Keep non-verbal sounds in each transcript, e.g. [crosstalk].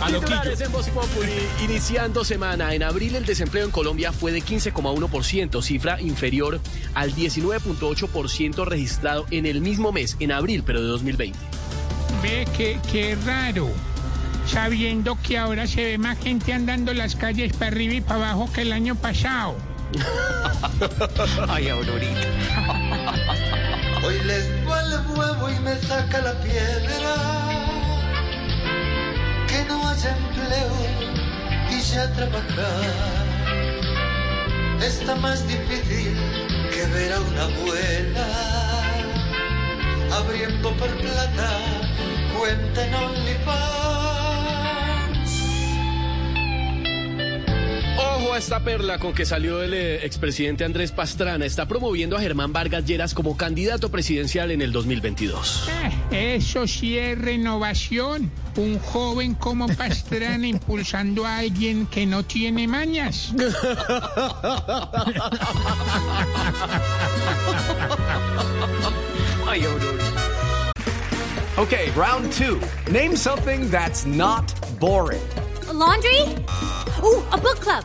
A Titulares en Voz Populi, iniciando semana. En abril el desempleo en Colombia fue de 15,1%, cifra inferior al 19,8% registrado en el mismo mes, en abril, pero de 2020. Ve que qué raro. Sabiendo que ahora se ve más gente andando las calles para arriba y para abajo que el año pasado. [laughs] Ay, Aurorita. Hoy les duele el huevo y me saca la piedra. Que no haya empleo y ya trabajar. Está más difícil que ver a una abuela abriendo por plata cuenta en OnlyFans. Esta perla con que salió el eh, expresidente Andrés Pastrana. Está promoviendo a Germán Vargas Lleras como candidato presidencial en el 2022. Eh, Eso sí es renovación. Un joven como Pastrana [laughs] impulsando a alguien que no tiene mañas. Okay, round two. Name something that's not boring. A laundry? Ooh, a book club.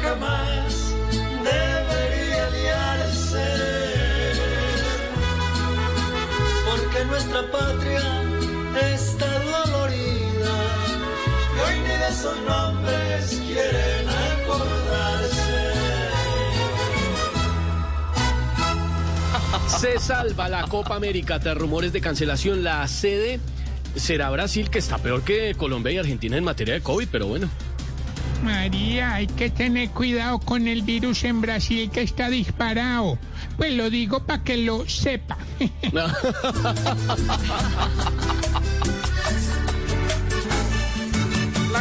Jamás debería aliarse. Porque nuestra patria está dolorida y hoy ni de esos nombres quieren acordarse. Se salva la Copa América tras rumores de cancelación. La sede será Brasil, que está peor que Colombia y Argentina en materia de COVID, pero bueno. María, hay que tener cuidado con el virus en Brasil que está disparado. Pues lo digo para que lo sepa. La [laughs]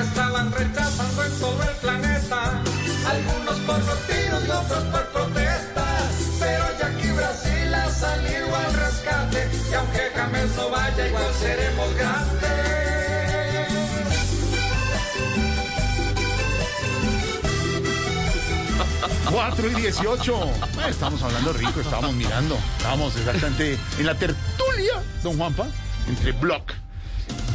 estaban rechazando en todo el planeta, algunos por retiros y otros por 4 y 18. Eh, Estamos hablando rico, estábamos mirando. Estábamos exactamente en la tertulia, don Juanpa, entre Block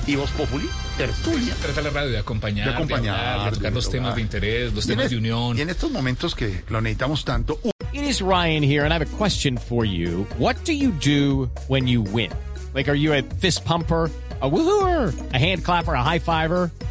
y Voz Populi. Tertulia. Trata la radio de acompañar, De acompañar, hablar, de tocar de los temas de interés, los en, temas es- de unión. y en estos momentos que lo necesitamos tanto, It is Ryan here, and I have a question for you. What do you do when you win? Like, are you a fist pumper? A woohooer, a hand clapper, a high fiver.